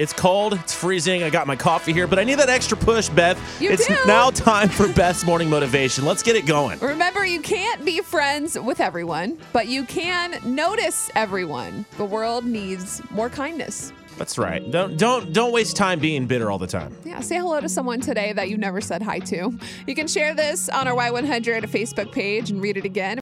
It's cold, it's freezing. I got my coffee here, but I need that extra push, Beth. You it's do. now time for Beth's morning motivation. Let's get it going. Remember, you can't be friends with everyone, but you can notice everyone. The world needs more kindness. That's right. Don't don't don't waste time being bitter all the time. Yeah, say hello to someone today that you never said hi to. You can share this on our Y100 Facebook page and read it again.